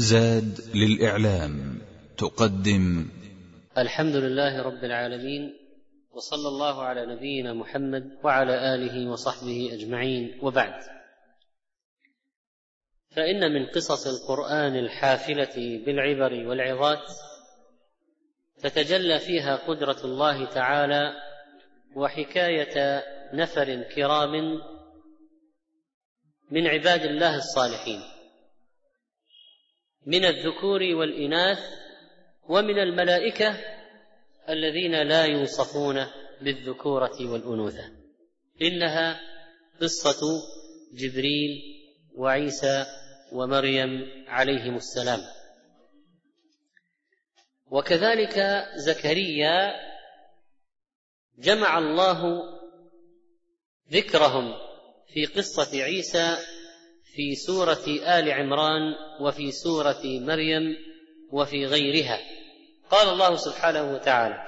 زاد للإعلام تقدم. الحمد لله رب العالمين وصلى الله على نبينا محمد وعلى آله وصحبه أجمعين وبعد. فإن من قصص القرآن الحافلة بالعبر والعظات تتجلى فيها قدرة الله تعالى وحكاية نفر كرام من عباد الله الصالحين. من الذكور والإناث ومن الملائكة الذين لا يوصفون بالذكورة والأنوثة. إنها قصة جبريل وعيسى ومريم عليهم السلام. وكذلك زكريا جمع الله ذكرهم في قصة عيسى في سورة آل عمران وفي سورة مريم وفي غيرها. قال الله سبحانه وتعالى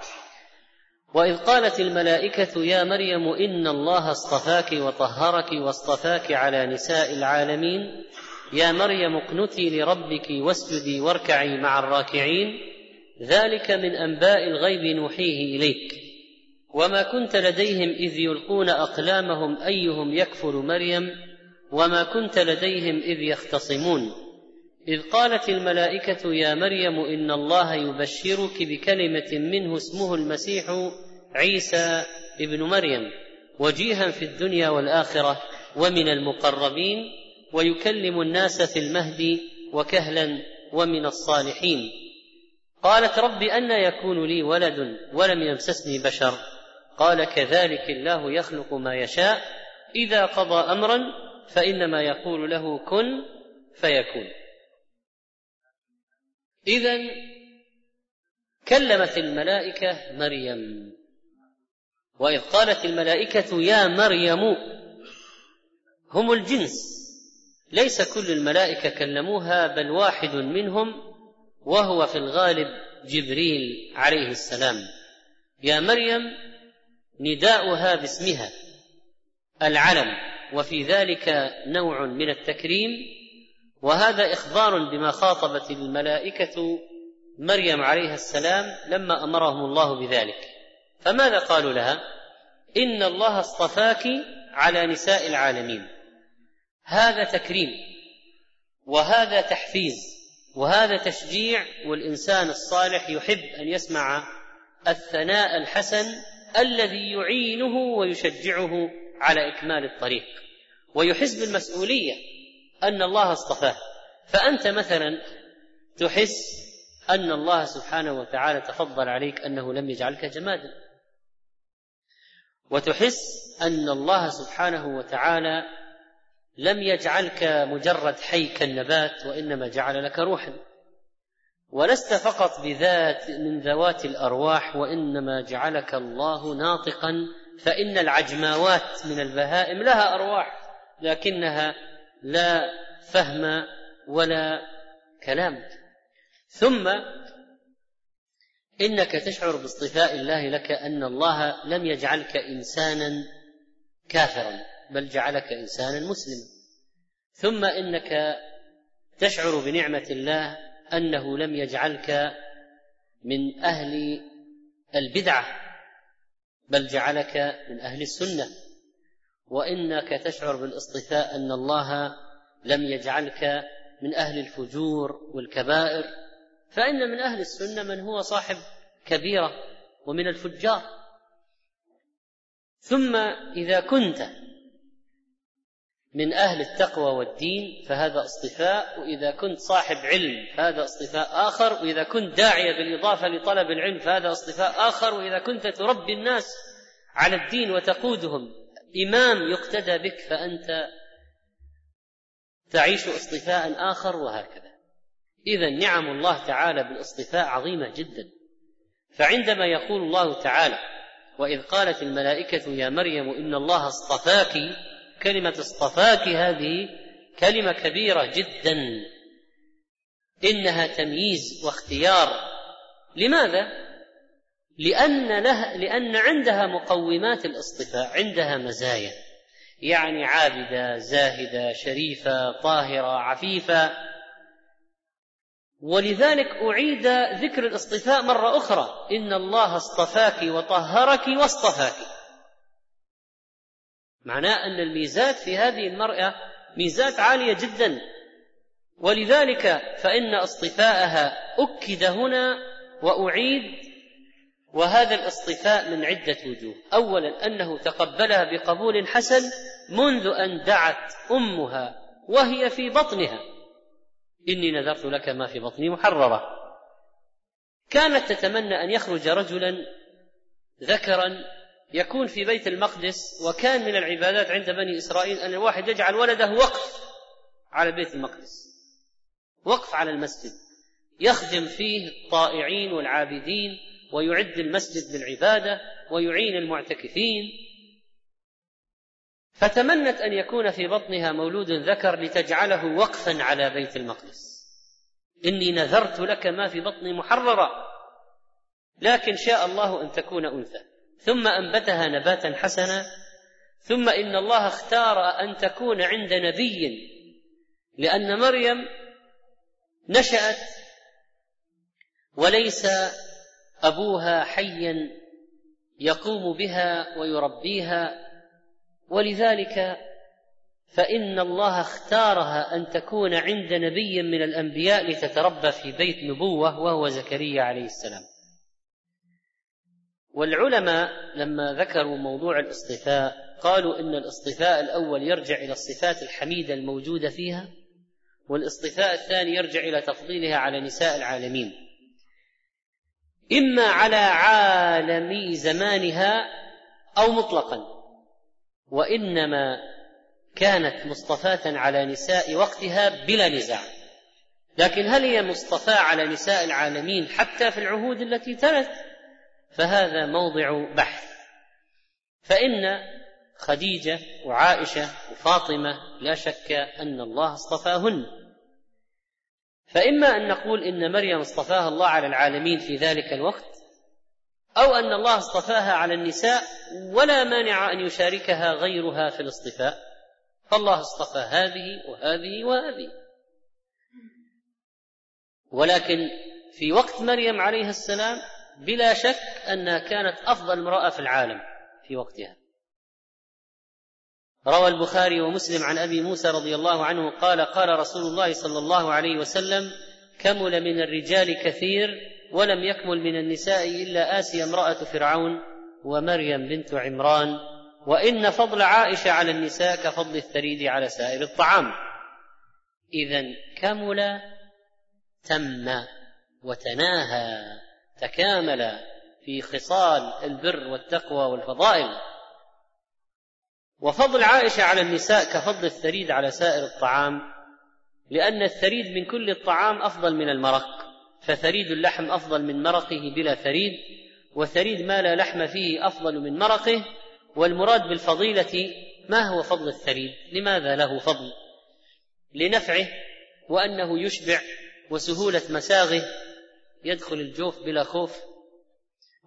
واذ قالت الملائكه يا مريم ان الله اصطفاك وطهرك واصطفاك على نساء العالمين يا مريم اقنتي لربك واسجدي واركعي مع الراكعين ذلك من انباء الغيب نوحيه اليك. وما كنت لديهم اذ يلقون اقلامهم ايهم يكفل مريم وما كنت لديهم إذ يختصمون. إذ قالت الملائكة يا مريم إن الله يبشرك بكلمة منه اسمه المسيح عيسى ابن مريم وجيها في الدنيا والآخرة ومن المقربين ويكلم الناس في المهد وكهلا ومن الصالحين. قالت رب أن يكون لي ولد ولم يمسسني بشر. قال كذلك الله يخلق ما يشاء إذا قضى أمرا فإنما يقول له كن فيكون. اذا كلمت الملائكة مريم. وإذ قالت الملائكة يا مريم هم الجنس. ليس كل الملائكة كلموها بل واحد منهم وهو في الغالب جبريل عليه السلام. يا مريم نداؤها باسمها العلم. وفي ذلك نوع من التكريم وهذا إخبار بما خاطبت الملائكة مريم عليها السلام لما أمرهم الله بذلك. فماذا قالوا لها؟ إن الله اصطفاك على نساء العالمين. هذا تكريم وهذا تحفيز وهذا تشجيع والإنسان الصالح يحب أن يسمع الثناء الحسن الذي يعينه ويشجعه على إكمال الطريق. ويحس بالمسؤولية أن الله اصطفاه. فأنت مثلا تحس أن الله سبحانه وتعالى تفضل عليك أنه لم يجعلك جمادا. وتحس أن الله سبحانه وتعالى لم يجعلك مجرد حي كالنبات وإنما جعل لك روحا. ولست فقط بذات من ذوات الأرواح وإنما جعلك الله ناطقا فإن العجماوات من البهائم لها أرواح لكنها لا فهم ولا كلام. ثم إنك تشعر باصطفاء الله لك أن الله لم يجعلك إنسانا كافرا بل جعلك إنسانا مسلما. ثم إنك تشعر بنعمة الله أنه لم يجعلك من أهل البدعة. بل جعلك من أهل السنة. وإنك تشعر بالاصطفاء أن الله لم يجعلك من أهل الفجور والكبائر فإن من أهل السنة من هو صاحب كبيرة ومن الفجار. ثم إذا كنت من أهل التقوى والدين فهذا اصطفاء وإذا كنت صاحب علم فهذا اصطفاء آخر وإذا كنت داعية بالإضافة لطلب العلم فهذا اصطفاء آخر وإذا كنت تربي الناس على الدين وتقودهم. إمام يقتدى بك فأنت تعيش اصطفاء آخر وهكذا. إذا نعم الله تعالى بالاصطفاء عظيمة جدا. فعندما يقول الله تعالى وإذ قالت الملائكة يا مريم إن الله اصطفاك كلمة اصطفاك هذه كلمة كبيرة جدا. إنها تمييز واختيار. لماذا؟ لأن لها لأن عندها مقومات الاصطفاء عندها مزايا. يعني عابدة زاهدة شريفة طاهرة عفيفة. ولذلك أعيد ذكر الاصطفاء مرة أخرى. إن الله اصطفاك وطهرك واصطفاك. معناه أن الميزات في هذه المرأة ميزات عالية جدا. ولذلك فإن اصطفاءها أكد هنا وأعيد وهذا الاصطفاء من عدة وجوه. أولا أنه تقبلها بقبول حسن منذ أن دعت أمها وهي في بطنها. إني نذرت لك ما في بطني محررة. كانت تتمنى أن يخرج رجلا ذكرا يكون في بيت المقدس وكان من العبادات عند بني إسرائيل أن الواحد يجعل ولده وقف على بيت المقدس وقف على المسجد يخدم فيه الطائعين والعابدين ويعد المسجد للعبادة ويعين المعتكفين. فتمنت أن يكون في بطنها مولود ذكر لتجعله وقفا على بيت المقدس. إني نذرت لك ما في بطني محررا لكن شاء الله أن تكون أنثى. ثم أنبتها نباتا حسنا ثم إن الله اختار أن تكون عند نبي لأن مريم نشأت وليس أبوها حيا يقوم بها ويربيها ولذلك فإن الله اختارها أن تكون عند نبي من الأنبياء لتتربى في بيت نبوة وهو زكريا عليه السلام. والعلماء لما ذكروا موضوع الاصطفاء قالوا إن الاصطفاء الأول يرجع إلى الصفات الحميدة الموجودة فيها والاصطفاء الثاني يرجع إلى تفضيلها على نساء العالمين. إما على عالم زمانها أو مطلقا وإنما كانت مصطفاة على نساء وقتها بلا نزاع. لكن هل هي مصطفاة على نساء العالمين حتى في العهود التي تلت فهذا موضع بحث. فإن خديجة وعائشة وفاطمة لا شك أن الله اصطفاهن. فإما أن نقول إن مريم اصطفاها الله على العالمين في ذلك الوقت أو أن الله اصطفاها على النساء ولا مانع أن يشاركها غيرها في الاصطفاء. فالله اصطفى هذه وهذه وهذه. ولكن في وقت مريم عليه السلام بلا شك انها كانت أفضل امرأة في العالم في وقتها. روى البخاري ومسلم عن أبي موسى رضي الله عنه قال قال رسول الله صلى الله عليه وسلم كمل من الرجال كثير ولم يكمل من النساء إلا اسيا امرأة فرعون ومريم بنت عمران وإن فضل عائشة على النساء كفضل الثريد على سائر الطعام. اذا كمل تم وتناهى. تكامل في خصال البر والتقوى والفضائل. وفضل عائشة على النساء كفضل الثريد على سائر الطعام لأن الثريد من كل الطعام أفضل من المرق فثريد اللحم أفضل من مرقه بلا ثريد وثريد ما لا لحم فيه أفضل من مرقه والمراد بالفضيلة ما هو فضل الثريد؟ لماذا له فضل؟ لنفعه وأنه يشبع وسهولة مساغه يدخل الجوف بلا خوف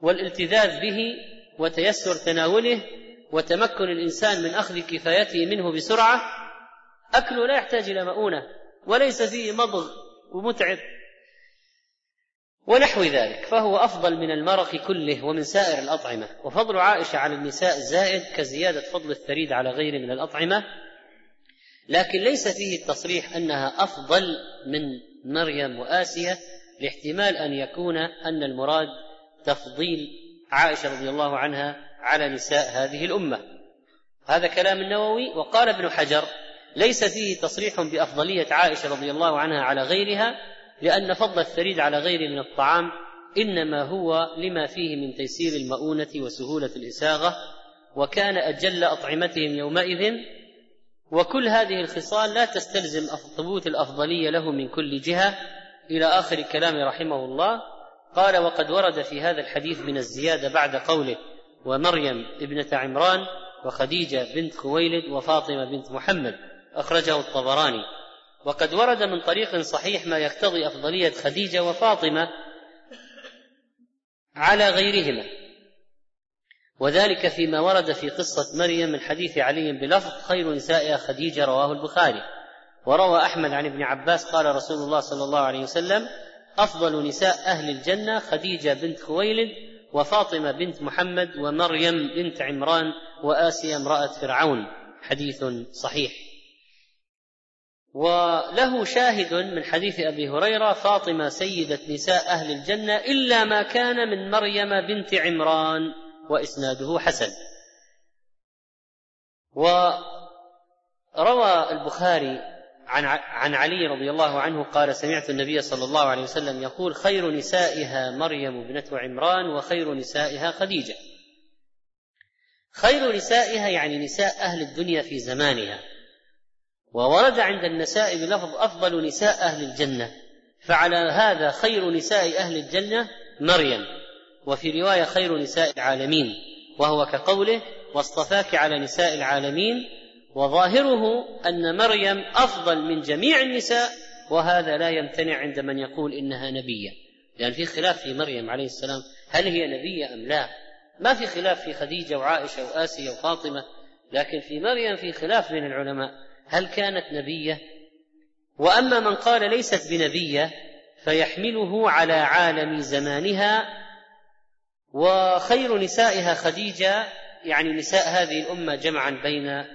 والالتذاذ به وتيسر تناوله وتمكن الإنسان من أخذ كفايته منه بسرعة اكله لا يحتاج إلى مؤونة وليس فيه مضغ ومتعب ونحو ذلك. فهو أفضل من المرق كله ومن سائر الأطعمة. وفضل عائشة على النساء زائد كزيادة فضل الثريد على غيره من الأطعمة. لكن ليس فيه التصريح أنها أفضل من مريم وآسية. لاحتمال أن يكون أن المراد تفضيل عائشة رضي الله عنها على نساء هذه الأمة. هذا كلام النووي وقال ابن حجر ليس فيه تصريح بأفضلية عائشة رضي الله عنها على غيرها لأن فضل الثريد على غيره من الطعام إنما هو لما فيه من تيسير المؤونة وسهولة الإساغة وكان أجل أطعمتهم يومئذ. وكل هذه الخصال لا تستلزم ثبوت الأفضلية له من كل جهة إلى آخر كلام رحمه الله قال وقد ورد في هذا الحديث من الزيادة بعد قوله ومريم ابنة عمران وخديجة بنت خويلد وفاطمة بنت محمد أخرجه الطبراني. وقد ورد من طريق صحيح ما يقتضي أفضلية خديجة وفاطمة على غيرهما. وذلك فيما ورد في قصة مريم من حديث علي بلفظ خير نسائها خديجة رواه البخاري وروى أحمد عن ابن عباس قال رسول الله صلى الله عليه وسلم أفضل نساء أهل الجنة خديجة بنت خويلد وفاطمة بنت محمد ومريم بنت عمران وآسيا امرأة فرعون. حديث صحيح. وله شاهد من حديث أبي هريرة فاطمة سيدة نساء أهل الجنة إلا ما كان من مريم بنت عمران وإسناده حسن. وروى البخاري عن عن علي رضي الله عنه قال سمعت النبي صلى الله عليه وسلم يقول خير نسائها مريم ابنه عمران وخير نسائها خديجة. خير نسائها يعني نساء أهل الدنيا في زمانها. وورد عند النساء بلفظ أفضل نساء أهل الجنة. فعلى هذا خير نساء أهل الجنة مريم. وفي رواية خير نساء العالمين. وهو كقوله واصطفاك على نساء العالمين وظاهره أن مريم أفضل من جميع النساء وهذا لا يمتنع عند من يقول إنها نبية. لأن في خلاف في مريم عليه السلام هل هي نبية أم لا؟ ما في خلاف في خديجة وعائشة واسيه وفاطمة لكن في مريم في خلاف بين العلماء. هل كانت نبية؟ وأما من قال ليست بنبية فيحمله على عالم زمانها وخير نسائها خديجة يعني نساء هذه الأمة جمعا بين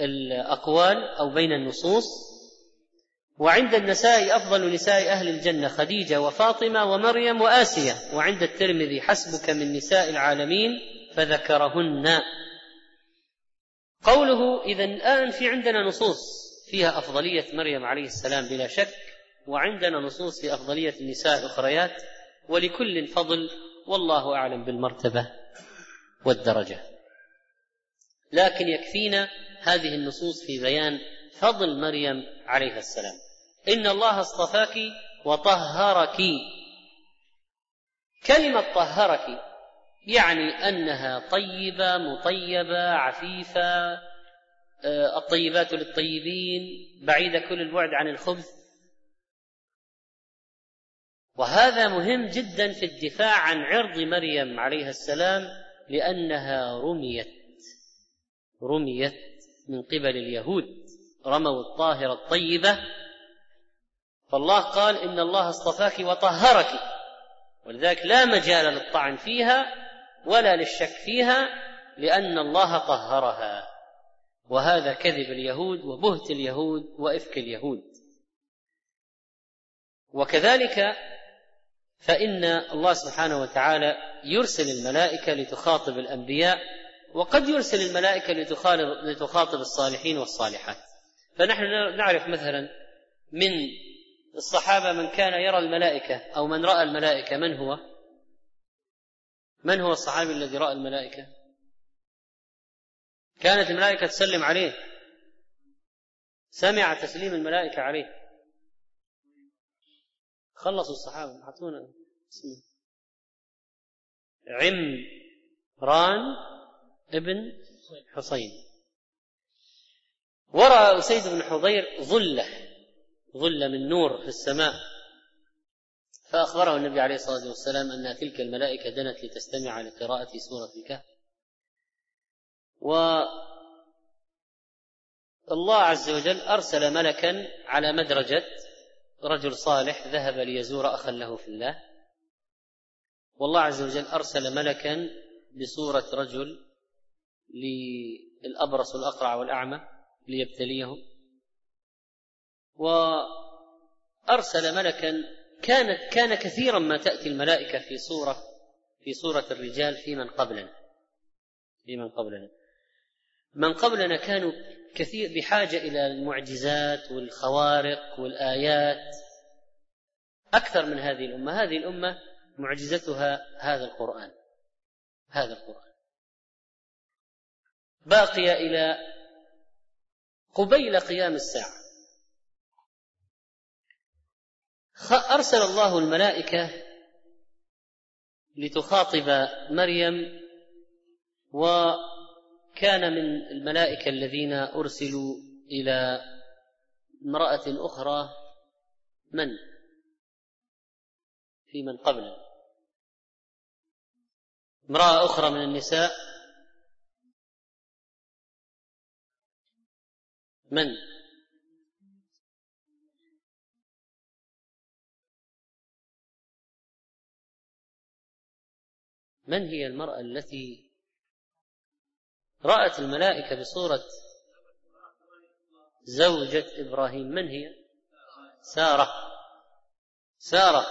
الأقوال أو بين النصوص. وعند النساء أفضل نساء أهل الجنة خديجة وفاطمة ومريم وآسية. وعند الترمذي حسبك من نساء العالمين فذكرهن. قوله إذا الآن في عندنا نصوص فيها أفضلية مريم عليه السلام بلا شك وعندنا نصوص في أفضلية النساء الأخريات ولكل فضل والله أعلم بالمرتبة والدرجة. لكن يكفينا هذه النصوص في بيان فضل مريم عليها السلام. إن الله اصطفاك وطهرك. كلمة طهرك يعني أنها طيبة مطيبة عفيفة آه، الطيبات للطيبين بعيدة كل البعد عن الخبث. وهذا مهم جدا في الدفاع عن عرض مريم عليها السلام لأنها رميت رميت. من قبل اليهود رموا الطاهره الطيبه فالله قال إن الله اصطفاك وطهرك ولذلك لا مجال للطعن فيها ولا للشك فيها لأن الله طهرها. وهذا كذب اليهود وبهت اليهود وإفك اليهود. وكذلك فإن الله سبحانه وتعالى يرسل الملائكة لتخاطب الأنبياء وقد يرسل الملائكة لتخاطب الصالحين والصالحات. فنحن نعرف مثلا من الصحابة من كان يرى الملائكة أو من رأى الملائكة من هو؟ من هو الصحابي الذي رأى الملائكة؟ كانت الملائكة تسلم عليه. سمع تسليم الملائكة عليه. خلصوا الصحابة اعطونا اسمه. عمران ابن حصين. وراى اسيد بن حضير ظلة ظلة من نور في السماء. فأخبره النبي عليه الصلاة والسلام أن تلك الملائكة دنت لتستمع لقراءة سورة الكهف. و الله عز وجل أرسل ملكا على مدرجة رجل صالح ذهب ليزور أخا له في الله. والله عز وجل أرسل ملكا بصورة رجل للأبرص والأقرع والأعمى ليبتليهم. وأرسل ملكا كانت كان كثيرا ما تأتي الملائكة في صورة في صورة الرجال في من قبلنا في من قبلنا. من قبلنا كانوا كثير بحاجة إلى المعجزات والخوارق والآيات. أكثر من هذه الأمة هذه الأمة معجزتها هذا القرآن هذا القرآن. باقية إلى قبيل قيام الساعة. أرسل الله الملائكة لتخاطب مريم وكان من الملائكة الذين أرسلوا إلى امرأة أخرى من؟ في من قبل. امرأة أخرى من النساء. من؟ من هي المرأة التي رأت الملائكة بصورة زوجة إبراهيم؟ من هي؟ سارة. سارة.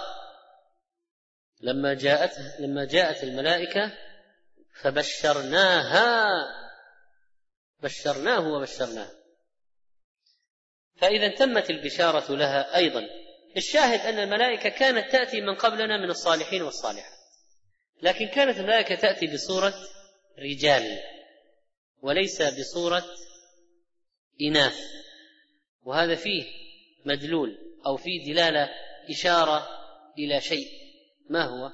لما جاءت لما جاءت الملائكة فبشرناها. بشرناه وبشرناه. فإذا تمت البشارة لها أيضا. الشاهد أن الملائكة كانت تأتي من قبلنا من الصالحين والصالحات. لكن كانت الملائكة تأتي بصورة رجال وليس بصورة إناث. وهذا فيه مدلول أو فيه دلالة إشارة إلى شيء. ما هو؟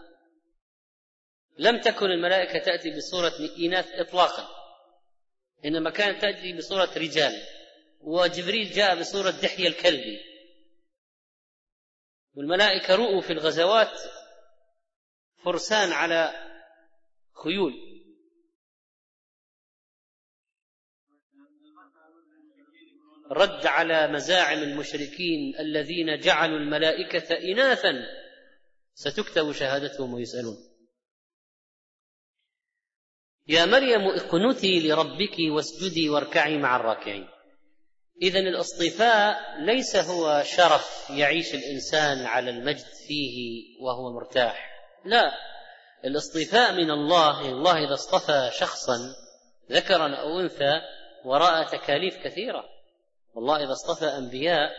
لم تكن الملائكة تأتي بصورة إناث إطلاقا. إنما كانت تأتي بصورة رجال. وجبريل جاء بصورة دحية الكلبي والملائكة رؤوا في الغزوات فرسان على خيول. رد على مزاعم المشركين الذين جعلوا الملائكة إناثا. ستكتب شهادتهم ويسألون. يا مريم اقنتي لربك واسجدي واركعي مع الراكعين. اذا الاصطفاء ليس هو شرف يعيش الإنسان على المجد فيه وهو مرتاح. لا الاصطفاء من الله الله إذا اصطفى شخصا ذكرا أو أنثى وراء تكاليف كثيرة. والله إذا اصطفى أنبياء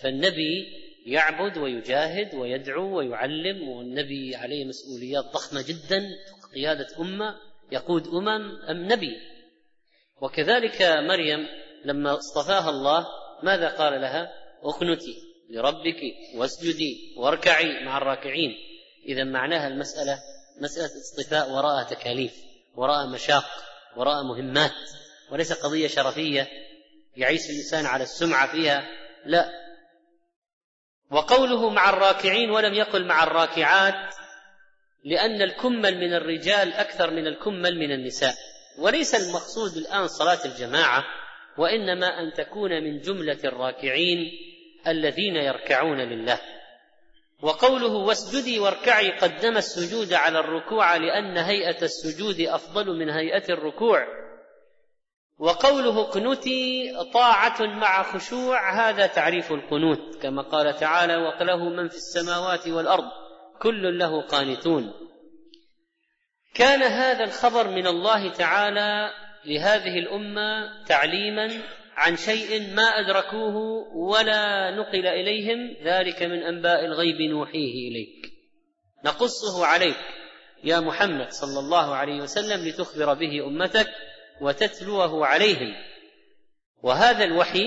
فالنبي يعبد ويجاهد ويدعو ويعلم والنبي عليه مسؤوليات ضخمة جدا قيادة أمة يقود أمم أم نبي. وكذلك مريم لما اصطفاها الله ماذا قال لها؟ اقنتي لربك واسجدي واركعي مع الراكعين. إذا معناها المسألة مسألة اصطفاء وراء تكاليف وراء مشاق وراء مهمات وليس قضية شرفية يعيش الإنسان على السمعة فيها لا. وقوله مع الراكعين ولم يقل مع الراكعات لأن الكمل من الرجال أكثر من الكمل من النساء. وليس المقصود الآن صلاة الجماعة وإنما أن تكون من جملة الراكعين الذين يركعون لله. وقوله واسجدي واركعي قدم السجود على الركوع لأن هيئة السجود أفضل من هيئة الركوع. وقوله قنوتي طاعة مع خشوع هذا تعريف القنوت كما قال تعالى وله من في السماوات والأرض كل له قانتون. كان هذا الخبر من الله تعالى لهذه الأمة تعليما عن شيء ما أدركوه ولا نقل إليهم ذلك من أنباء الغيب نوحيه إليك. نقصه عليك يا محمد صلى الله عليه وسلم لتخبر به أمتك وتتلوه عليهم. وهذا الوحي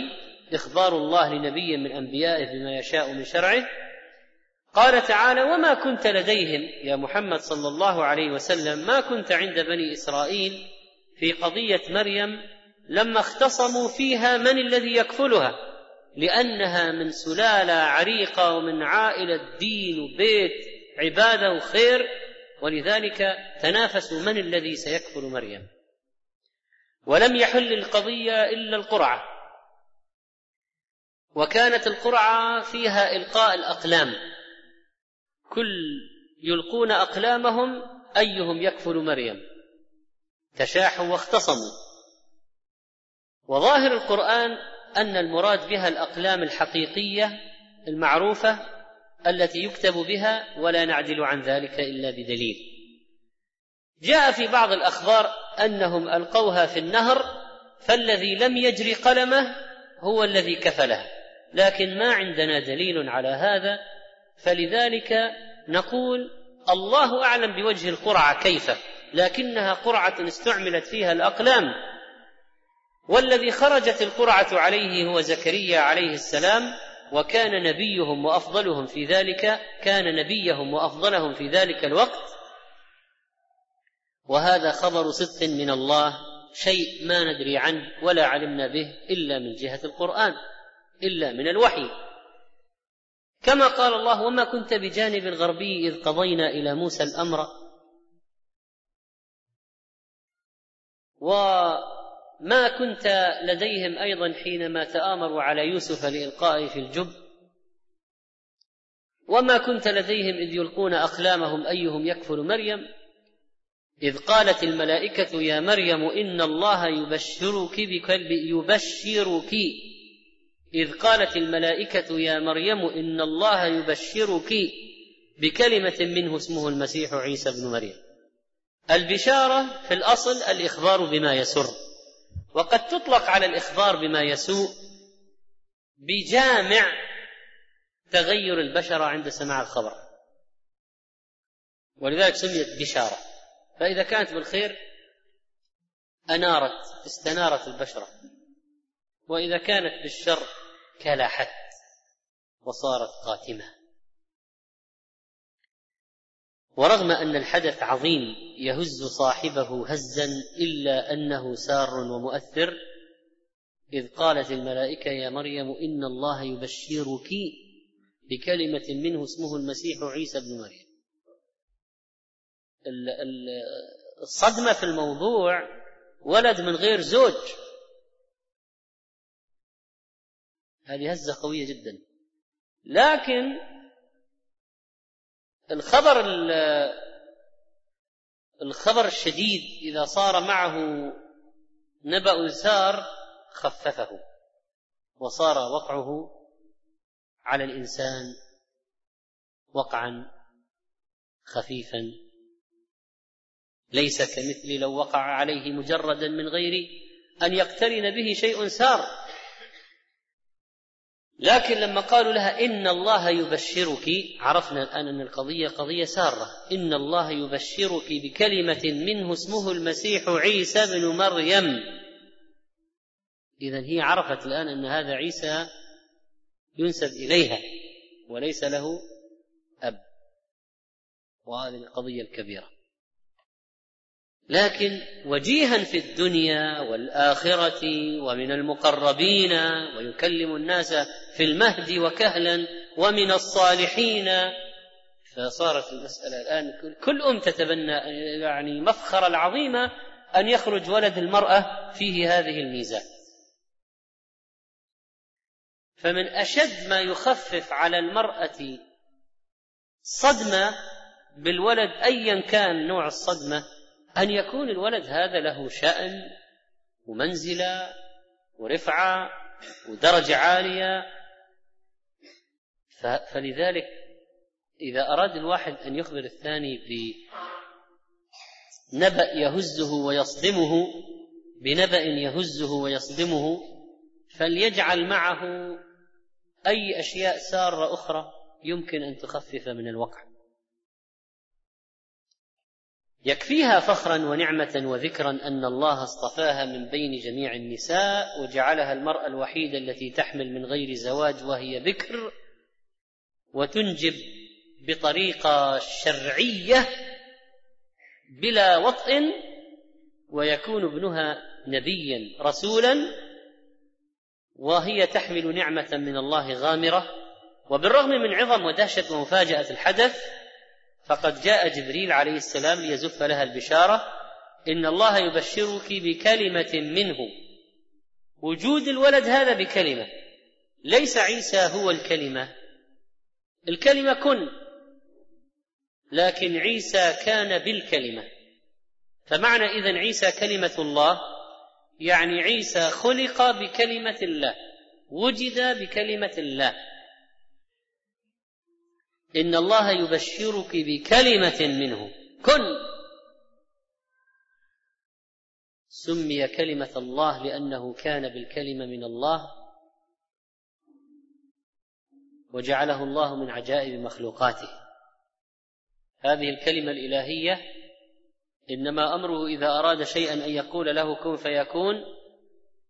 إخبار الله لنبي من أنبيائه بما يشاء من شرعه. قال تعالى وما كنت لديهم يا محمد صلى الله عليه وسلم ما كنت عند بني إسرائيل في قضية مريم لما اختصموا فيها من الذي يكفلها لأنها من سلالة عريقة ومن عائلة دين وبيت عبادة وخير ولذلك تنافسوا من الذي سيكفل مريم. ولم يحل القضية إلا القرعة. وكانت القرعة فيها إلقاء الأقلام. كل يلقون أقلامهم أيهم يكفل مريم. تشاحوا واختصموا. وظاهر القرآن أن المراد بها الأقلام الحقيقية المعروفة التي يكتب بها ولا نعدل عن ذلك إلا بدليل. جاء في بعض الأخبار أنهم ألقوها في النهر فالذي لم يجري قلمه هو الذي كفله. لكن ما عندنا دليل على هذا فلذلك نقول الله أعلم بوجه القرعة كيف. لكنها قرعة استعملت فيها الأقلام. والذي خرجت القرعة عليه هو زكريا عليه السلام وكان نبيهم وأفضلهم في ذلك كان نبيهم وأفضلهم في ذلك الوقت. وهذا خبر صدق من الله شيء ما ندري عنه ولا علمنا به إلا من جهة القرآن إلا من الوحي. كما قال الله وما كنت بجانب الغربي إذ قضينا إلى موسى الأمر وما كنت لديهم أيضا حينما تآمروا على يوسف لإلقائه في الجب وما كنت لديهم إذ يلقون أقلامهم أيهم يكفل مريم إذ قالت الملائكة يا مريم إن الله يبشرك بكلب يبشرك. إذ قالت الملائكة يا مريم إن الله يبشرك بكلمة منه اسمه المسيح عيسى بن مريم. البشارة في الأصل الإخبار بما يسر وقد تطلق على الإخبار بما يسوء بجامع تغير البشرة عند سماع الخبر. ولذلك سميت بشارة. فإذا كانت بالخير أنارت استنارت البشرة. وإذا كانت بالشر كلحت وصارت قاتمة. ورغم أن الحدث عظيم يهز صاحبه هزا إلا أنه سار ومؤثر إذ قالت الملائكة يا مريم إن الله يبشرك بكلمة منه اسمه المسيح عيسى بن مريم. الصدمة في الموضوع ولد من غير زوج. هذه هزة قوية جدا. لكن الخبر الخبر الشديد إذا صار معه نبأ سار خففه وصار وقعه على الإنسان وقعا خفيفا. ليس كمثل لو وقع عليه مجردا من غير أن يقترن به شيء سار. لكن لما قالوا لها إن الله يبشرك عرفنا الآن أن القضية قضية سارة. إن الله يبشرك بكلمة منه اسمه المسيح عيسى بن مريم. إذا هي عرفت الآن أن هذا عيسى ينسب إليها وليس له أب. وهذه القضية الكبيرة. لكن وجيها في الدنيا والآخرة ومن المقربين ويكلم الناس في المهد وكهلا ومن الصالحين. فصارت المسألة الآن كل أم تتبنى يعني مفخرة العظيمة أن يخرج ولد المرأة فيه هذه الميزات فمن أشد ما يخفف على المرأة صدمة بالولد أيا كان نوع الصدمة أن يكون الولد هذا له شأن ومنزلة ورفعة ودرجة عالية. فلذلك إذا أراد الواحد أن يخبر الثاني بنبأ يهزه ويصدمه بنبأ يهزه ويصدمه فليجعل معه أي أشياء سارة أخرى يمكن أن تخفف من الوقع. يكفيها فخرا ونعمة وذكرا أن الله اصطفاها من بين جميع النساء وجعلها المرأة الوحيدة التي تحمل من غير زواج وهي بكر وتنجب بطريقة شرعية بلا وطئ ويكون ابنها نبيا رسولا وهي تحمل نعمة من الله غامرة وبالرغم من عظم ودهشة ومفاجأة الحدث فقد جاء جبريل عليه السلام ليزف لها البشارة إن الله يبشرك بكلمة منه. وجود الولد هذا بكلمة ليس عيسى هو الكلمة. الكلمة كن لكن عيسى كان بالكلمة. فمعنى إذن عيسى كلمة الله يعني عيسى خلق بكلمة الله وجد بكلمة الله. إن الله يبشرك بكلمة منه. كن! سمي كلمة الله لأنه كان بالكلمة من الله وجعله الله من عجائب مخلوقاته. هذه الكلمة الإلهية إنما أمره إذا أراد شيئا أن يقول له كن فيكون.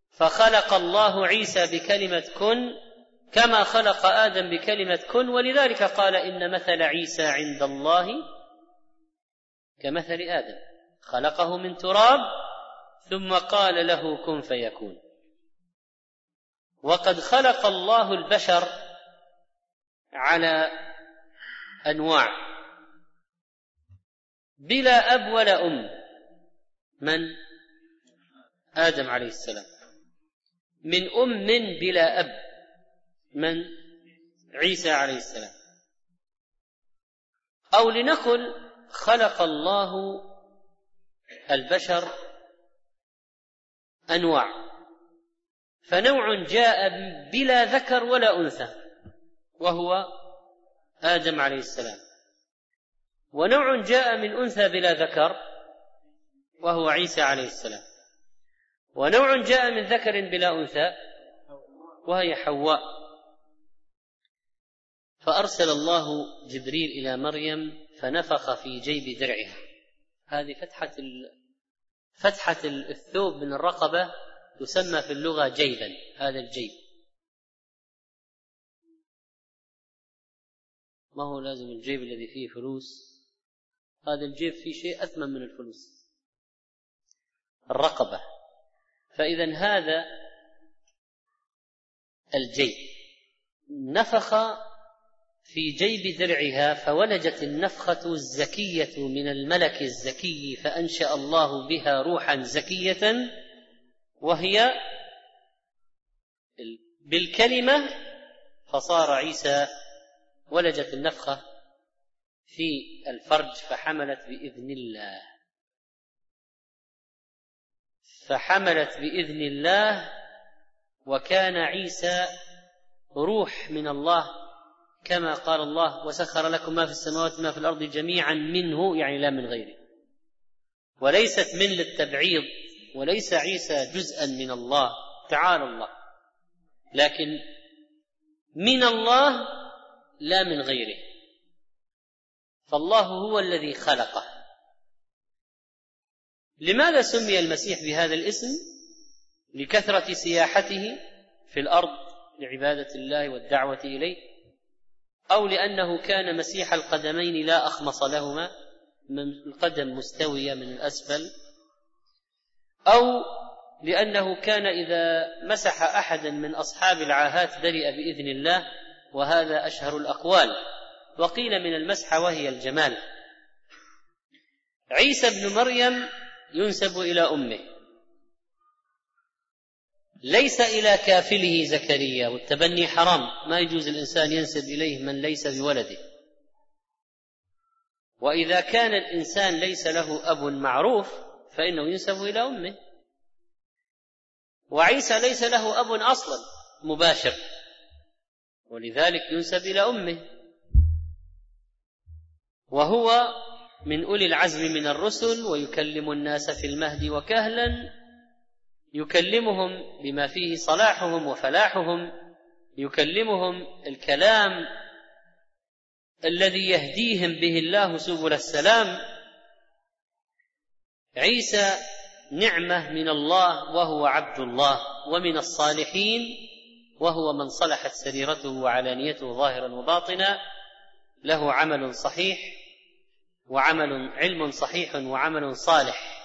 فخلق الله عيسى بكلمة كن كما خلق آدم بكلمة كن ولذلك قال إن مثل عيسى عند الله كمثل آدم. خلقه من تراب ثم قال له كن فيكون. وقد خلق الله البشر على أنواع. بلا أب ولا أم. من؟ آدم عليه السلام. من أم بلا أب. من عيسى عليه السلام. أو لنقل خلق الله البشر أنواع. فنوع جاء بلا ذكر ولا أنثى وهو آدم عليه السلام. ونوع جاء من أنثى بلا ذكر وهو عيسى عليه السلام. ونوع جاء من ذكر بلا أنثى وهي حواء. فأرسل الله جبريل إلى مريم فنفخ في جيب درعها. هذه فتحة فتحة الثوب من الرقبة تسمى في اللغة جيبا هذا الجيب. ما هو لازم الجيب الذي فيه فلوس؟ هذا الجيب فيه شيء أثمن من الفلوس. الرقبة. فاذا هذا الجيب. نفخ في جيب درعها فولجت النفخة الزكية من الملك الزكي فأنشأ الله بها روحا زكية وهي بالكلمة فصار عيسى ولجت النفخة في الفرج فحملت بإذن الله. فحملت بإذن الله وكان عيسى روح من الله كما قال الله وسخر لكم ما في السماوات ما في الأرض جميعا منه يعني لا من غيره. وليست من للتبعيض وليس عيسى جزءا من الله تعالى الله. لكن من الله لا من غيره. فالله هو الذي خلقه. لماذا سمي المسيح بهذا الاسم؟ لكثرة سياحته في الأرض لعبادة الله والدعوة إليه. أو لأنه كان مسيح القدمين لا أخمص لهما من القدم مستوية من الأسفل أو لأنه كان إذا مسح أحدا من أصحاب العاهات برئ بإذن الله وهذا أشهر الأقوال. وقيل من المسحه وهي الجمال. عيسى بن مريم ينسب إلى أمه. ليس إلى كافله زكريا والتبني حرام. ما يجوز الإنسان ينسب إليه من ليس بولده. وإذا كان الإنسان ليس له أب معروف فإنه ينسب إلى أمه. وعيسى ليس له أب أصلا مباشر. ولذلك ينسب إلى أمه. وهو من أولي العزم من الرسل ويكلم الناس في المهد وكهلا. يكلمهم بما فيه صلاحهم وفلاحهم يكلمهم الكلام الذي يهديهم به الله سبل السلام. عيسى نعمة من الله وهو عبد الله ومن الصالحين وهو من صلحت سريرته وعلانيته ظاهرا وباطنا. له عمل صحيح وعمل علم صحيح وعمل صالح.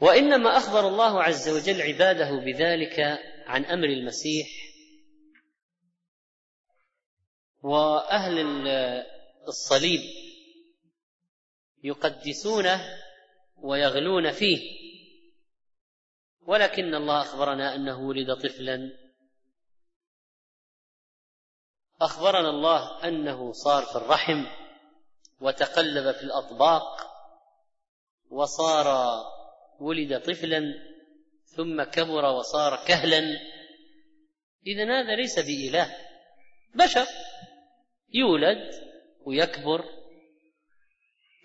وإنما أخبر الله عز وجل عباده بذلك عن أمر المسيح. وأهل الصليب يقدسونه ويغلون فيه. ولكن الله أخبرنا أنه ولد طفلا. أخبرنا الله أنه صار في الرحم وتقلب في الأطباق وصار ولد طفلا ثم كبر وصار كهلا. اذا هذا ليس بإله بشر. يولد ويكبر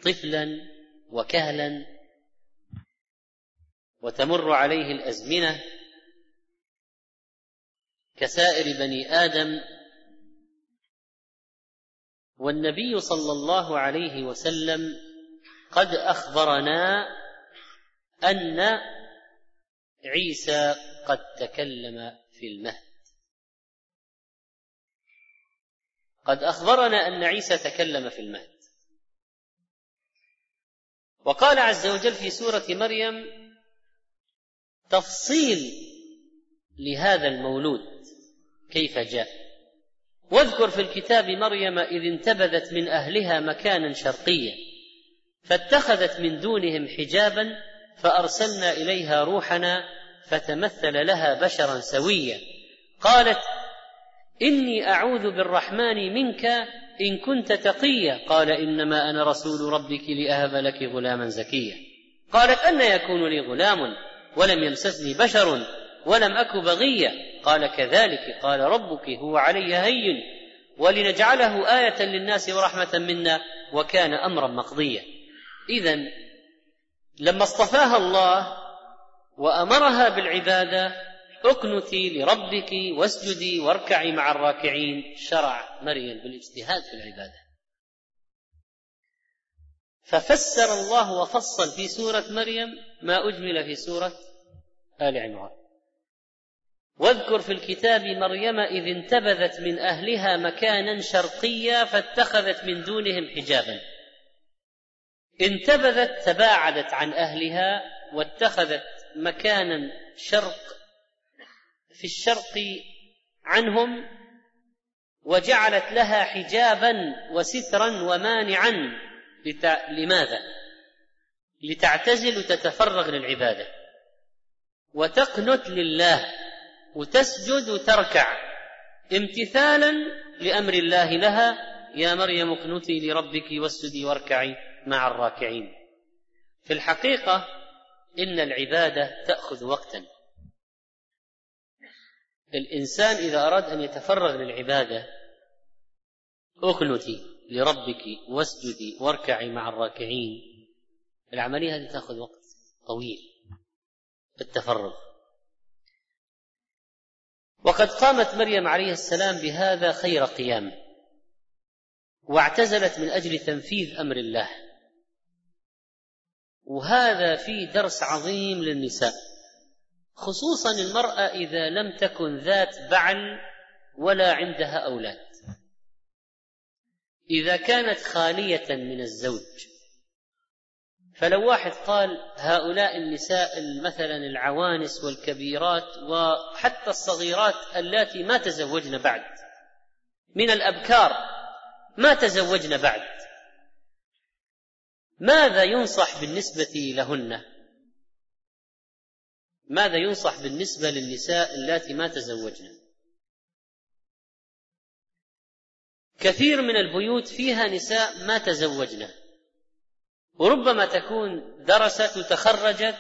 طفلا وكهلا. وتمر عليه الأزمنة كسائر بني آدم. والنبي صلى الله عليه وسلم قد أخبرنا أن عيسى قد تكلم في المهد. قد أخبرنا أن عيسى تكلم في المهد. وقال عز وجل في سورة مريم تفصيل لهذا المولود كيف جاء. واذكر في الكتاب مريم إذ انتبذت من أهلها مكانا شرقيا فاتخذت من دونهم حجابا فأرسلنا إليها روحنا فتمثل لها بشرا سويا. قالت إني أعوذ بالرحمن منك إن كنت تقيا. قال إنما أنا رسول ربك لأهب لك غلاما زكيا. قالت أن يكون لي غلام ولم يمسسني بشر ولم أك بغيا. قال كذلك. قال ربك هو علي هين ولنجعله آية للناس ورحمة منا وكان أمرا مقضيا. إذا لما اصطفاها الله وأمرها بالعبادة اقنتي لربك واسجدي واركعي مع الراكعين. شرع مريم بالاجتهاد في العبادة. ففسر الله وفصل في سورة مريم ما أجمل في سورة آل عمران. واذكر في الكتاب مريم إذ انتبذت من أهلها مكانا شرقيا فاتخذت من دونهم حجابا. انتبذت تباعدت عن أهلها واتخذت مكانا شرق في الشرق عنهم وجعلت لها حجابا وسترا ومانعا لماذا؟ لتعتزل وتتفرغ للعبادة. وتقنت لله وتسجد وتركع امتثالا لأمر الله لها. يا مريم اقنتي لربك واسجدي واركعي. مع الراكعين. في الحقيقة إن العبادة تأخذ وقتا. الإنسان إذا أراد أن يتفرغ للعبادة أقنتي لربك واسجدي واركعي مع الراكعين. العملية هذه تأخذ وقت طويل التفرغ. وقد قامت مريم عليه السلام بهذا خير قيام واعتزلت من أجل تنفيذ أمر الله. وهذا فيه درس عظيم للنساء. خصوصا المرأة إذا لم تكن ذات بعل ولا عندها أولاد. إذا كانت خالية من الزوج فلو واحد قال هؤلاء النساء مثلا العوانس والكبيرات وحتى الصغيرات اللاتي ما تزوجن بعد من الأبكار ما تزوجن بعد ماذا ينصح بالنسبة لهن؟ ماذا ينصح بالنسبة للنساء اللاتي ما تزوجن؟ كثير من البيوت فيها نساء ما تزوجن. وربما تكون درست وتخرجت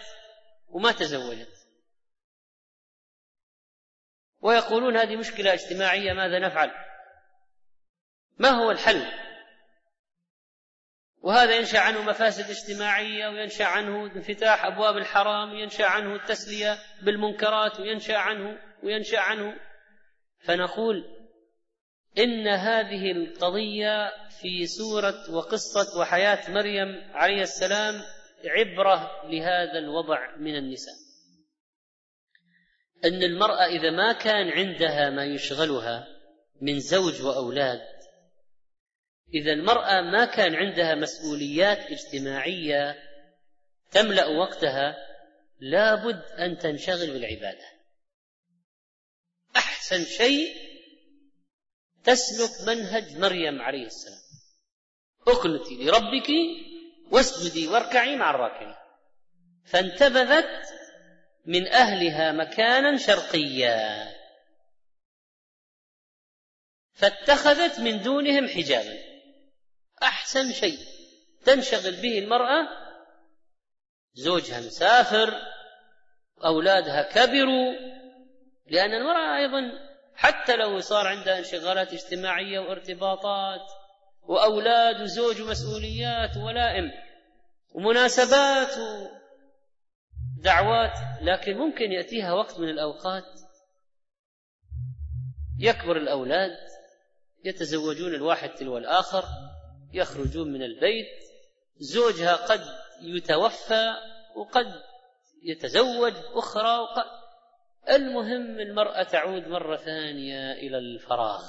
وما تزوجت. ويقولون هذه مشكلة اجتماعية ماذا نفعل؟ ما هو الحل؟ وهذا ينشأ عنه مفاسد اجتماعية وينشأ عنه انفتاح أبواب الحرام وينشأ عنه التسلية بالمنكرات وينشأ عنه وينشأ عنه. فنقول إن هذه القضية في سورة وقصة وحياة مريم عليه السلام عبرة لهذا الوضع من النساء. إن المرأة إذا ما كان عندها ما يشغلها من زوج وأولاد إذا المرأة ما كان عندها مسؤوليات اجتماعية تملأ وقتها لابد أن تنشغل بالعبادة. أحسن شيء تسلك منهج مريم عليه السلام. اقنتي لربك واسجدي واركعي مع الراكعين. فانتبذت من أهلها مكانا شرقيا. فاتخذت من دونهم حجابا. أحسن شيء. تنشغل به المرأة زوجها مسافر أولادها كبروا لأن المرأة أيضا حتى لو صار عندها انشغالات اجتماعية وارتباطات وأولاد وزوج ومسؤوليات ولائم ومناسبات ودعوات لكن ممكن يأتيها وقت من الأوقات يكبر الأولاد يتزوجون الواحد تلو الآخر. يخرجون من البيت زوجها قد يتوفى وقد يتزوج أخرى وقد المهم المرأة تعود مرة ثانية إلى الفراغ.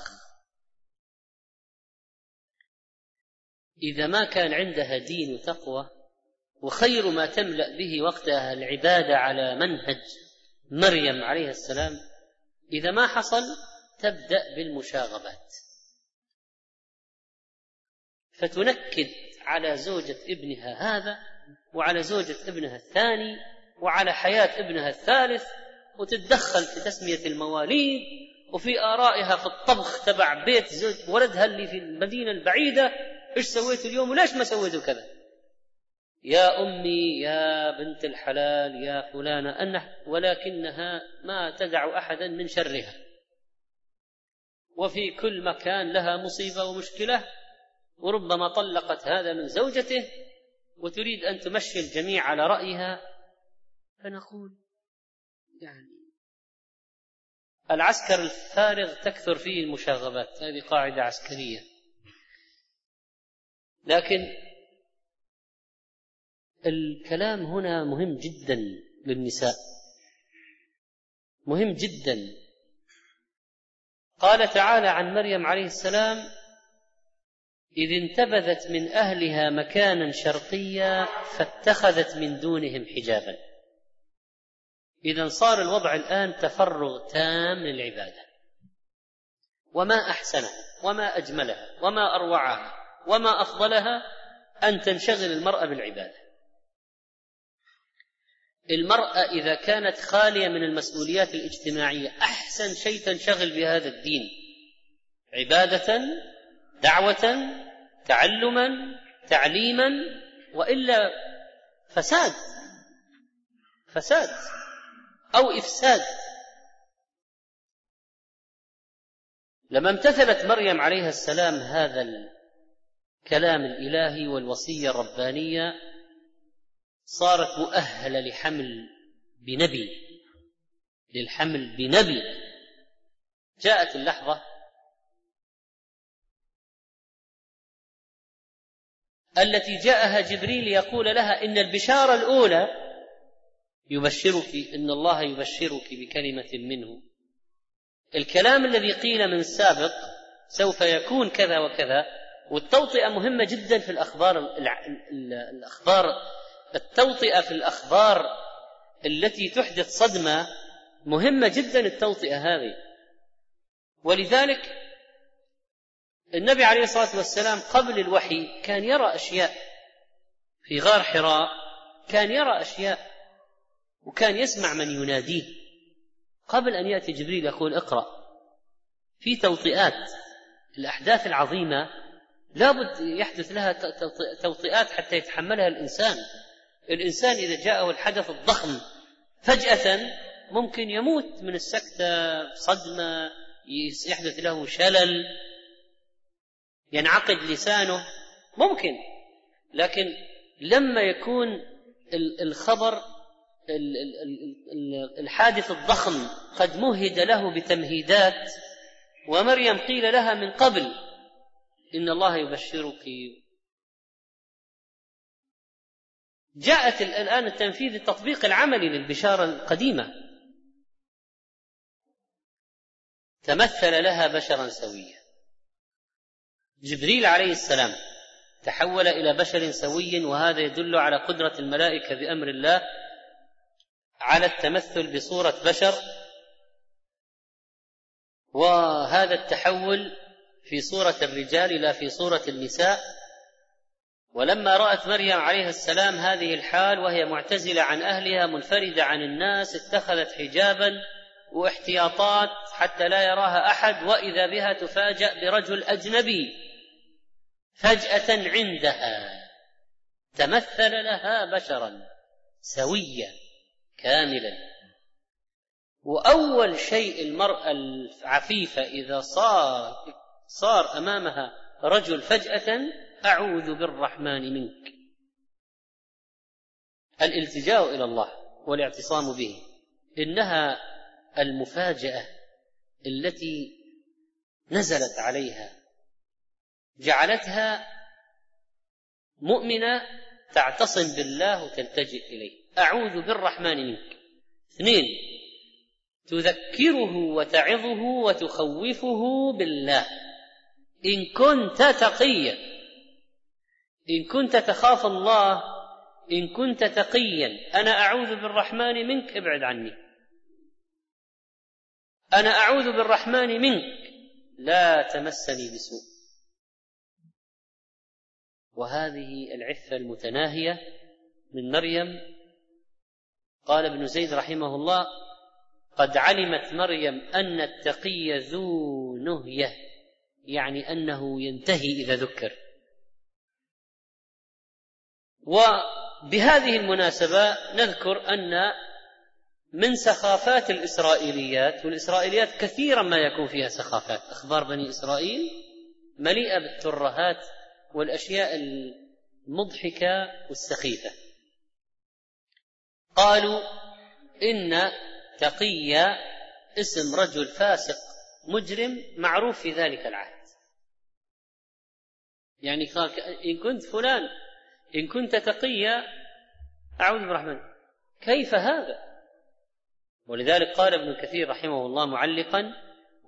إذا ما كان عندها دين وتقوى وخير ما تملأ به وقتها العبادة على منهج مريم عليه السلام إذا ما حصل تبدأ بالمشاغبات. فتنكد على زوجة ابنها هذا وعلى زوجة ابنها الثاني وعلى حياة ابنها الثالث وتتدخل في تسمية المواليد وفي آرائها في الطبخ تبع بيت زوج ولدها اللي في المدينة البعيدة إيش سويتوا اليوم وليش ما سويتوا كذا؟ يا أمي يا بنت الحلال يا فلانة أنه ولكنها ما تدع أحدا من شرها. وفي كل مكان لها مصيبة ومشكلة وربما طلقت هذا من زوجته وتريد أن تمشي الجميع على رأيها. فنقول يعني العسكر الفارغ تكثر فيه المشاغبات هذه قاعدة عسكرية. لكن الكلام هنا مهم جدا للنساء. مهم جدا. قال تعالى عن مريم عليه السلام إذ انتبذت من أهلها مكانا شرقيا فاتخذت من دونهم حجابا. إذا صار الوضع الآن تفرغ تام للعبادة. وما أحسنها وما أجملها وما أروعها وما أفضلها أن تنشغل المرأة بالعبادة. المرأة إذا كانت خالية من المسؤوليات الاجتماعية أحسن شيء تنشغل بهذا الدين. عبادة دعوة تعلما تعليما وإلا فساد فساد أو إفساد. لما امتثلت مريم عليها السلام هذا الكلام الإلهي والوصية الربانية صارت مؤهلة لحمل بنبي للحمل بنبي. جاءت اللحظة التي جاءها جبريل يقول لها إن البشارة الأولى يبشرك إن الله يبشرك بكلمة منه. الكلام الذي قيل من سابق سوف يكون كذا وكذا والتوطئة مهمة جدا في الأخبار الأخبار التوطئة في الأخبار التي تحدث صدمة مهمة جدا التوطئة هذه. ولذلك النبي عليه الصلاة والسلام قبل الوحي كان يرى أشياء في غار حراء كان يرى أشياء وكان يسمع من يناديه. قبل أن يأتي جبريل يقول اقرأ. في توطئات الأحداث العظيمة لابد يحدث لها توطئات حتى يتحملها الإنسان. الإنسان إذا جاءه الحدث الضخم فجأة ممكن يموت من السكتة صدمة يحدث له شلل. ينعقد لسانه ممكن لكن لما يكون الخبر الحادث الضخم قد مهد له بتمهيدات ومريم قيل لها من قبل إن الله يبشرك. جاءت الآن التنفيذ التطبيق العملي للبشارة القديمة. تمثل لها بشرا سويا. جبريل عليه السلام تحول إلى بشر سوي وهذا يدل على قدرة الملائكة بأمر الله على التمثل بصورة بشر. وهذا التحول في صورة الرجال لا في صورة النساء. ولما رأت مريم عليه السلام هذه الحال وهي معتزلة عن أهلها منفردة عن الناس اتخذت حجابا واحتياطات حتى لا يراها أحد وإذا بها تفاجأ برجل أجنبي. فجأة عندها. تمثل لها بشرا سويا كاملا. وأول شيء المرأة العفيفة إذا صار صار أمامها رجل فجأة أعوذ بالرحمن منك. الالتجاء إلى الله والاعتصام به إنها المفاجأة التي نزلت عليها. جعلتها مؤمنة تعتصم بالله وتلتجئ إليه. أعوذ بالرحمن منك. اثنين تذكره وتعظه وتخوفه بالله. إن كنت تقيا إن كنت تخاف الله إن كنت تقيا. أنا أعوذ بالرحمن منك. ابعد عني. أنا أعوذ بالرحمن منك. لا تمسني بسوء. وهذه العفة المتناهية من مريم. قال ابن زيد رحمه الله قد علمت مريم أن التقي ذو نهية يعني أنه ينتهي إذا ذكر. وبهذه المناسبة نذكر أن من سخافات الإسرائيليات والإسرائيليات كثيرا ما يكون فيها سخافات أخبار بني إسرائيل مليئة بالترهات والأشياء المضحكة والسخيفة. قالوا إن تقي اسم رجل فاسق مجرم معروف في ذلك العهد. يعني قال إن كنت فلان إن كنت تقيا أعوذ بالرحمن كيف هذا؟ ولذلك قال ابن كثير رحمه الله معلقا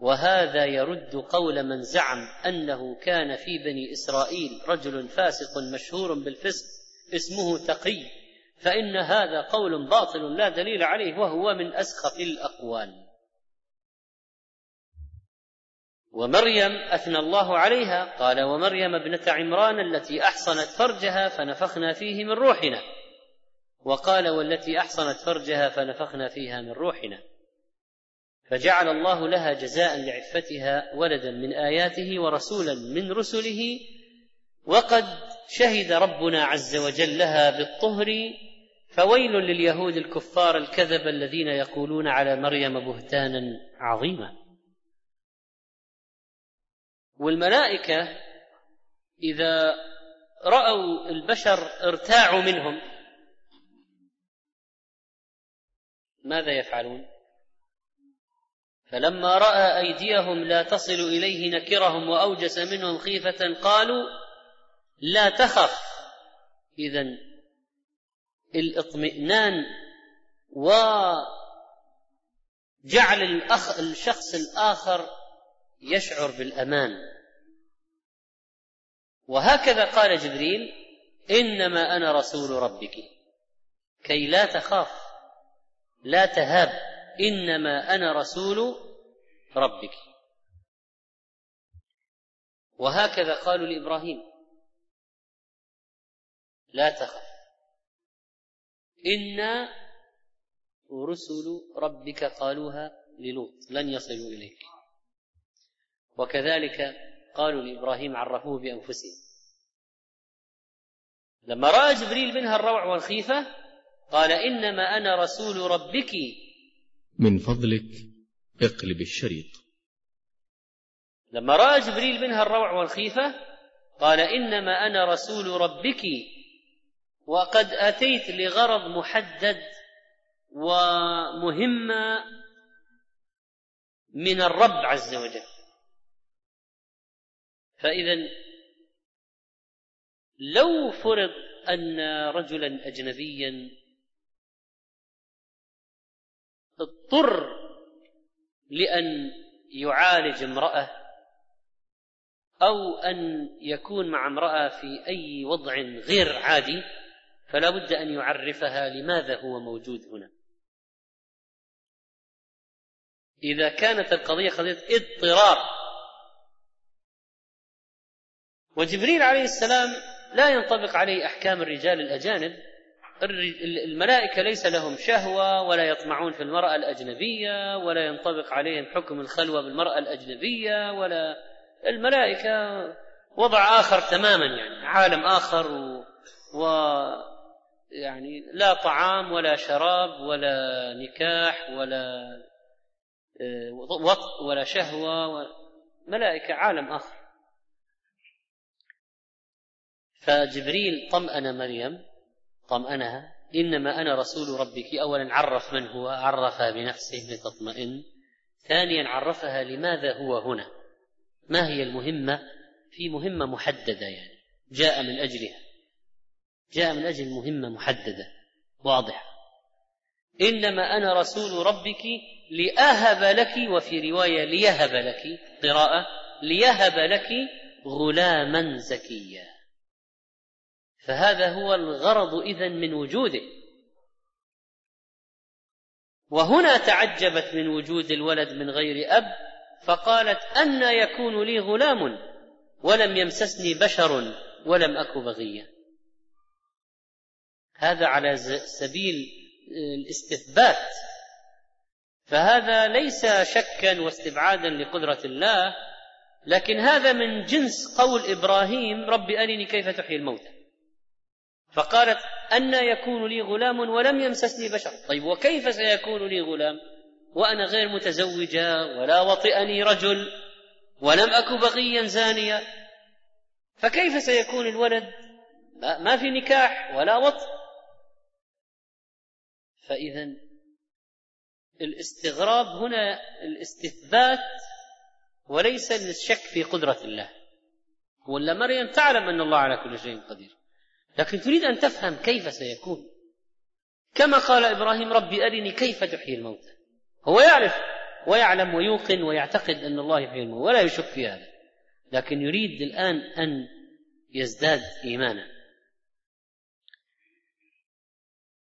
وهذا يرد قول من زعم أنه كان في بني إسرائيل رجل فاسق مشهور بالفسق اسمه تقي فإن هذا قول باطل لا دليل عليه وهو من أسخف الأقوال. ومريم أثنى الله عليها قال ومريم ابنة عمران التي أحصنت فرجها فنفخنا فيه من روحنا. وقال والتي أحصنت فرجها فنفخنا فيها من روحنا. فجعل الله لها جزاء لعفتها ولدا من آياته ورسولا من رسله وقد شهد ربنا عز وجل لها بالطهر فويل لليهود الكفار الكذب الذين يقولون على مريم بهتانا عظيما. والملائكة إذا رأوا البشر ارتاعوا منهم ماذا يفعلون؟ فلما رأى أيديهم لا تصل إليه نكرهم وأوجس منهم خيفة قالوا لا تخف. اذا الإطمئنان وجعل الأخ الشخص الآخر يشعر بالأمان. وهكذا قال جبريل إنما أنا رسول ربك. كي لا تخاف لا تهاب. إنما أنا رسول ربك. وهكذا قالوا لإبراهيم. لا تخف. إنا رسل ربك قالوها للوط. لن يصلوا إليك. وكذلك قالوا لإبراهيم عرفوه بأنفسهم. لما رأى جبريل منها الروع والخيفة قال إنما أنا رسول ربك من فضلك اقلب الشريط. لما رأى جبريل منها الروع والخيفة قال إنما أنا رسول ربك وقد أتيت لغرض محدد ومهمه من الرب عز وجل. فاذا لو فرض أن رجلا اجنبيا اضطر لأن يعالج امرأة أو أن يكون مع امرأة في أي وضع غير عادي فلا بد أن يعرفها لماذا هو موجود هنا. إذا كانت القضية قضية اضطرار. وجبريل عليه السلام لا ينطبق عليه أحكام الرجال الأجانب الملائكة ليس لهم شهوة ولا يطمعون في المرأة الأجنبية ولا ينطبق عليهم حكم الخلوة بالمرأة الأجنبية ولا الملائكة وضع آخر تماما يعني عالم آخر و, و يعني لا طعام ولا شراب ولا نكاح ولا آه، وطء ولا شهوة ملائكة عالم آخر. فجبريل طمأن مريم طمأنها. إنما أنا رسول ربك. أولا عرف من هو؟ عرفها بنفسه لتطمئن ثانيا عرفها لماذا هو هنا. ما هي المهمة؟ في مهمة محددة يعني. جاء من أجلها. جاء من أجل مهمة محددة. واضحة. إنما أنا رسول ربك لأهب لك وفي رواية ليهب لك قراءة ليهب لك غلاما زكيا. فهذا هو الغرض إذن من وجوده. وهنا تعجبت من وجود الولد من غير أب فقالت أن يكون لي غلام ولم يمسسني بشر ولم أك بغيا هذا على سبيل الاستثبات. فهذا ليس شكا واستبعادا لقدرة الله لكن هذا من جنس قول إبراهيم رب أرني كيف تحيي الموتى. فقالت أن يكون لي غلام ولم يمسسني بشر. طيب وكيف سيكون لي غلام؟ وأنا غير متزوجة ولا وطئني رجل ولم أك بغيا زانيا فكيف سيكون الولد؟ ما في نكاح ولا وطء فإذا الاستغراب هنا الاستثبات وليس الشك في قدرة الله. ولا مريم تعلم أن الله على كل شيء قدير. لكن تريد أن تفهم كيف سيكون. كما قال إبراهيم ربي أرني كيف تحيي الموتى. هو يعرف ويعلم ويوقن ويعتقد أن الله يحيي الموتى ولا يشك في هذا. لكن يريد الآن أن يزداد إيمانا.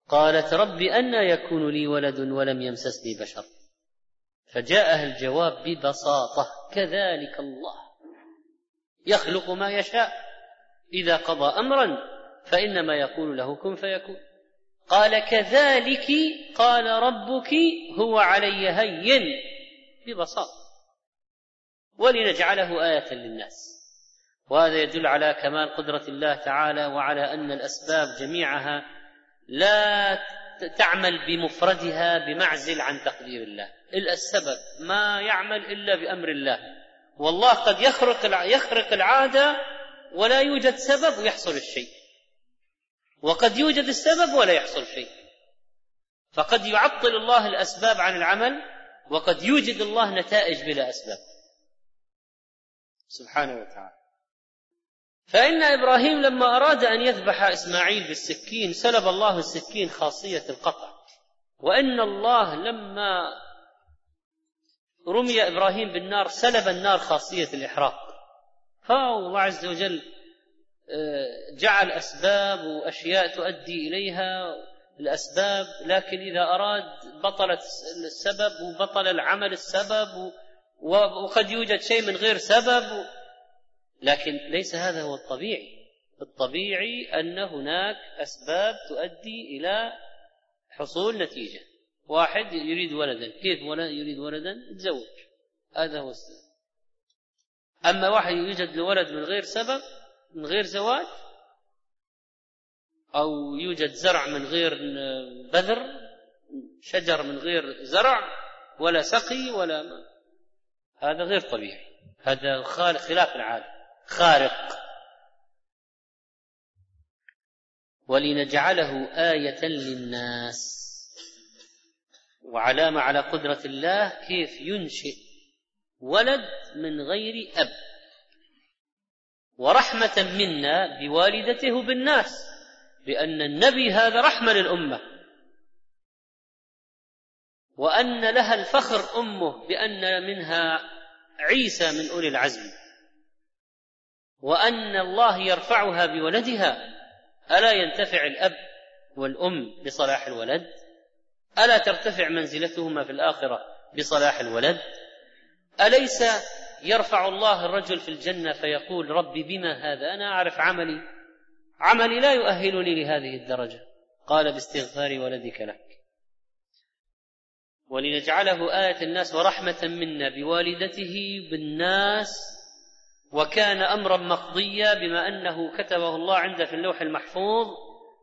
قالت رب أنى يكون لي ولد ولم يمسسني بشر. فجاءها الجواب ببساطة كذلك الله. يخلق ما يشاء إذا قضى أمرا فإنما يقول له كن فيكون. قال كذلك قال ربك هو علي هين ببساطة. ولنجعله آية للناس. وهذا يدل على كمال قدرة الله تعالى وعلى أن الأسباب جميعها لا تعمل بمفردها بمعزل عن تقدير الله. إلا السبب ما يعمل إلا بأمر الله. والله قد يخرق يخرق العادة ولا يوجد سبب ويحصل الشيء. وقد يوجد السبب ولا يحصل شيء. فقد يعطل الله الأسباب عن العمل وقد يوجد الله نتائج بلا أسباب. سبحانه وتعالى. فإن إبراهيم لما أراد أن يذبح إسماعيل بالسكين سلب الله السكين خاصية القطع. وإن الله لما رمي إبراهيم بالنار سلب النار خاصية الإحراق. فالله عز وجل جعل أسباب وأشياء تؤدي إليها. الأسباب لكن إذا أراد بطلت السبب وبطل العمل السبب وقد يوجد شيء من غير سبب لكن ليس هذا هو الطبيعي. الطبيعي أن هناك أسباب تؤدي إلى حصول نتيجة. واحد يريد ولدا. كيف يريد ولدا؟ يتزوج. هذا هو السبب. أما واحد يوجد لولد من غير سبب من غير زواج أو يوجد زرع من غير بذر شجر من غير زرع ولا سقي ولا ما. هذا غير طبيعي. هذا خالق خلاف العادة خارق. ولنجعله آية للناس. وعلامة على قدرة الله كيف ينشئ ولد من غير أب. ورحمة منا بوالدته بالناس بأن النبي هذا رحمة للأمة. وأن لها الفخر أمه بأن منها عيسى من أولي العزم. وأن الله يرفعها بولدها. ألا ينتفع الأب والأم بصلاح الولد؟ ألا ترتفع منزلتهما في الآخرة بصلاح الولد؟ أليس يرفع الله الرجل في الجنة فيقول ربي بما هذا؟ أنا أعرف عملي. عملي لا يؤهلني لهذه الدرجة. قال باستغفار ولدك لك. ولنجعله آية الناس ورحمة منا بوالدته بالناس وكان أمرا مقضيا بما أنه كتبه الله عنده في اللوح المحفوظ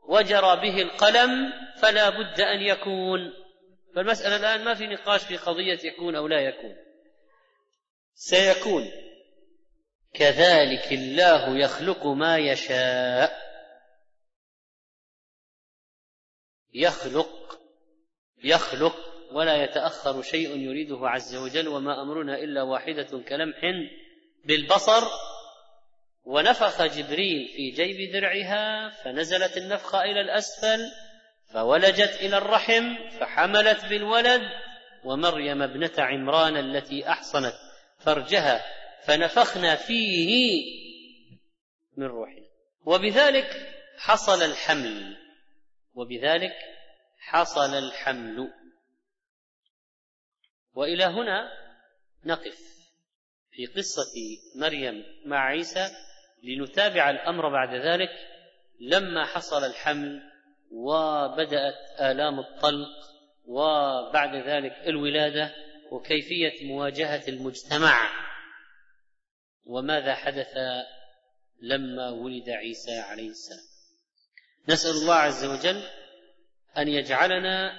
وجرى به القلم فلا بد أن يكون. فالمسألة الآن ما في نقاش في قضية يكون أو لا يكون. سيكون. كذلك الله يخلق ما يشاء. يخلق يخلق ولا يتأخر شيء يريده عز وجل وما أمرنا إلا واحدة كلمح بالبصر. ونفخ جبريل في جيب درعها فنزلت النفخة إلى الأسفل فولجت إلى الرحم فحملت بالولد. ومريم ابنة عمران التي أحصنت. فرجها فنفخنا فيه من روحنا. وبذلك حصل الحمل. وبذلك حصل الحمل. وإلى هنا نقف في قصة مريم مع عيسى لنتابع الأمر بعد ذلك. لما حصل الحمل وبدأت آلام الطلق وبعد ذلك الولادة وكيفية مواجهة المجتمع وماذا حدث لما ولد عيسى عليه السلام. نسأل الله عز وجل أن يجعلنا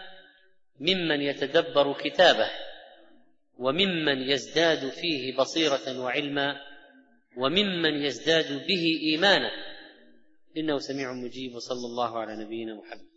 ممن يتدبر كتابه وممن يزداد فيه بصيرة وعلما وممن يزداد به إيمانا. إنه سميع مجيب وصلى الله على نبينا محمد.